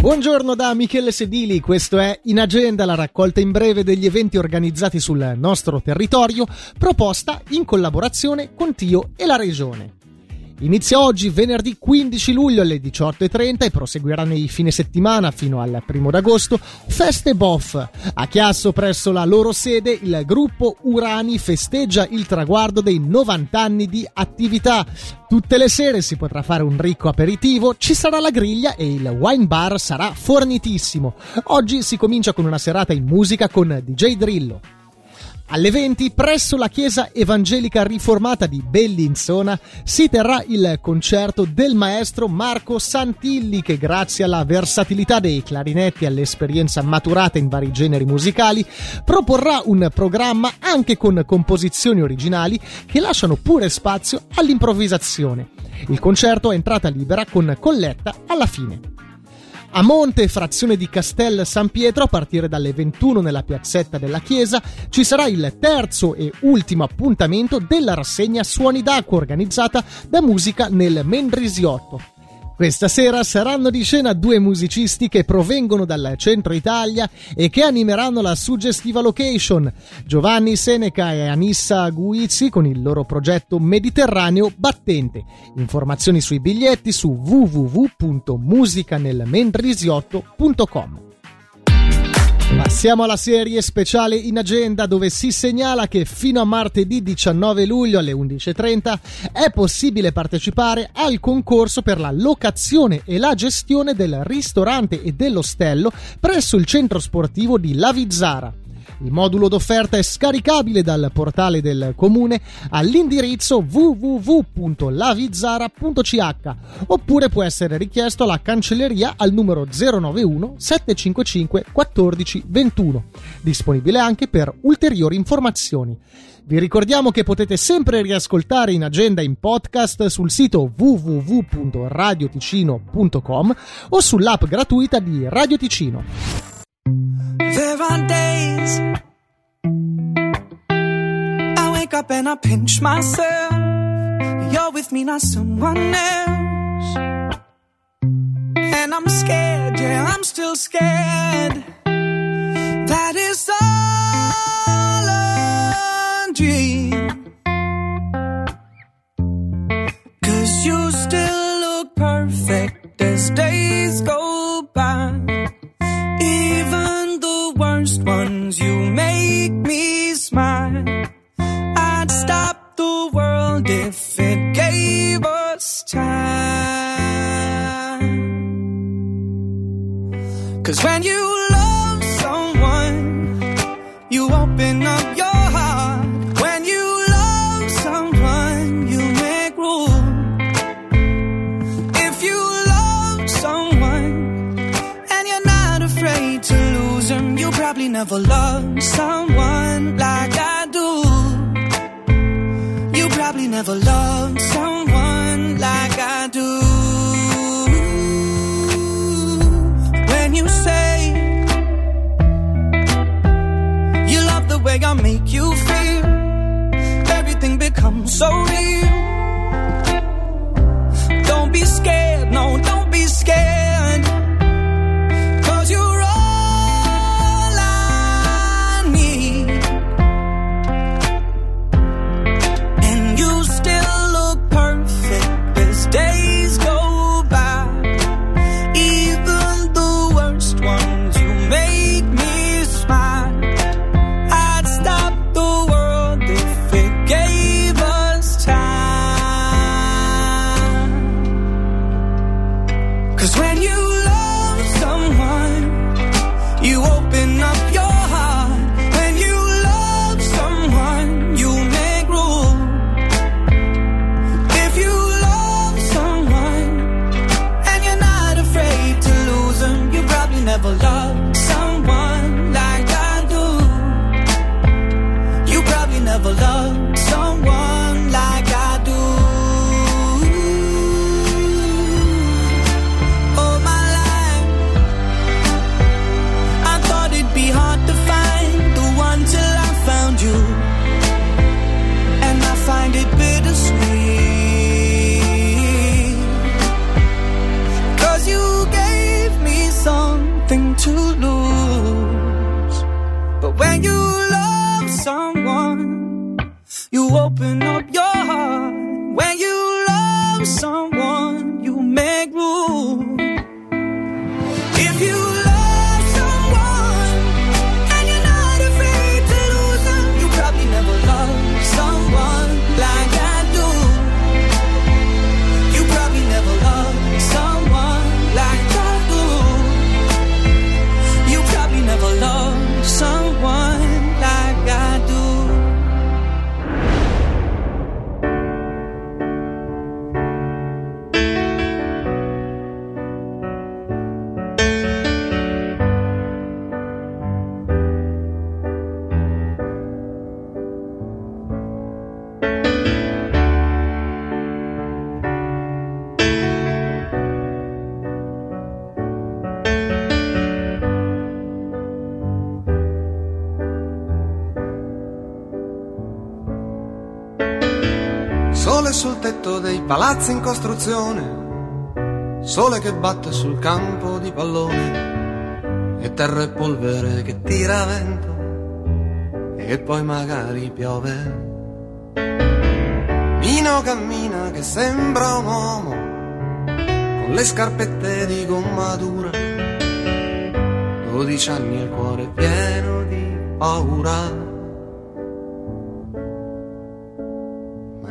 Buongiorno da Michele Sedili, questo è In Agenda, la raccolta in breve degli eventi organizzati sul nostro territorio, proposta in collaborazione con Tio e la Regione. Inizia oggi venerdì 15 luglio alle 18.30 e proseguirà nei fine settimana fino al primo d'agosto Feste Boff. A Chiasso presso la loro sede il gruppo Urani festeggia il traguardo dei 90 anni di attività. Tutte le sere si potrà fare un ricco aperitivo, ci sarà la griglia e il wine bar sarà fornitissimo. Oggi si comincia con una serata in musica con DJ Drillo. Alle 20, presso la chiesa evangelica riformata di Bellinzona, si terrà il concerto del maestro Marco Santilli che grazie alla versatilità dei clarinetti e all'esperienza maturata in vari generi musicali proporrà un programma anche con composizioni originali che lasciano pure spazio all'improvvisazione. Il concerto è entrata libera con colletta alla fine. A Monte, frazione di Castel San Pietro, a partire dalle 21 nella piazzetta della chiesa, ci sarà il terzo e ultimo appuntamento della rassegna Suoni d'acqua organizzata da Musica nel Mendrisiotto. Questa sera saranno di scena due musicisti che provengono dal centro Italia e che animeranno la suggestiva location, Giovanni Seneca e Anissa Guizzi con il loro progetto Mediterraneo Battente. Informazioni sui biglietti su www.musicanelmendrisiotto.com. Passiamo alla serie speciale in agenda dove si segnala che fino a martedì 19 luglio alle 11.30 è possibile partecipare al concorso per la locazione e la gestione del ristorante e dell'ostello presso il centro sportivo di Lavizzara. Il modulo d'offerta è scaricabile dal portale del comune all'indirizzo www.lavizzara.ch oppure può essere richiesto alla cancelleria al numero 091 755 14 21. Disponibile anche per ulteriori informazioni. Vi ricordiamo che potete sempre riascoltare in agenda in podcast sul sito www.radioticino.com o sull'app gratuita di Radio Ticino. There I wake up and I pinch myself. You're with me, not someone else. And I'm scared, yeah, I'm still scared. That is all a dream. Cause you still look perfect as days go by. Cause when you love someone, you open up your heart. When you love someone, you make room. If you love someone, and you're not afraid to lose them. You probably never loved someone like I do. You probably never loved someone Sorry. Cause when you love someone, you open up your heart. When you love someone, you make room. If you love someone and you're not afraid to lose them, you probably never loved When you love someone, you open up your heart. When you love someone, you make room. If you sul tetto dei palazzi in costruzione, sole che batte sul campo di pallone, e terra e polvere che tira vento, e poi magari piove. Mino cammina che sembra un uomo, con le scarpette di gomma dura, dodici anni e il cuore pieno di paura.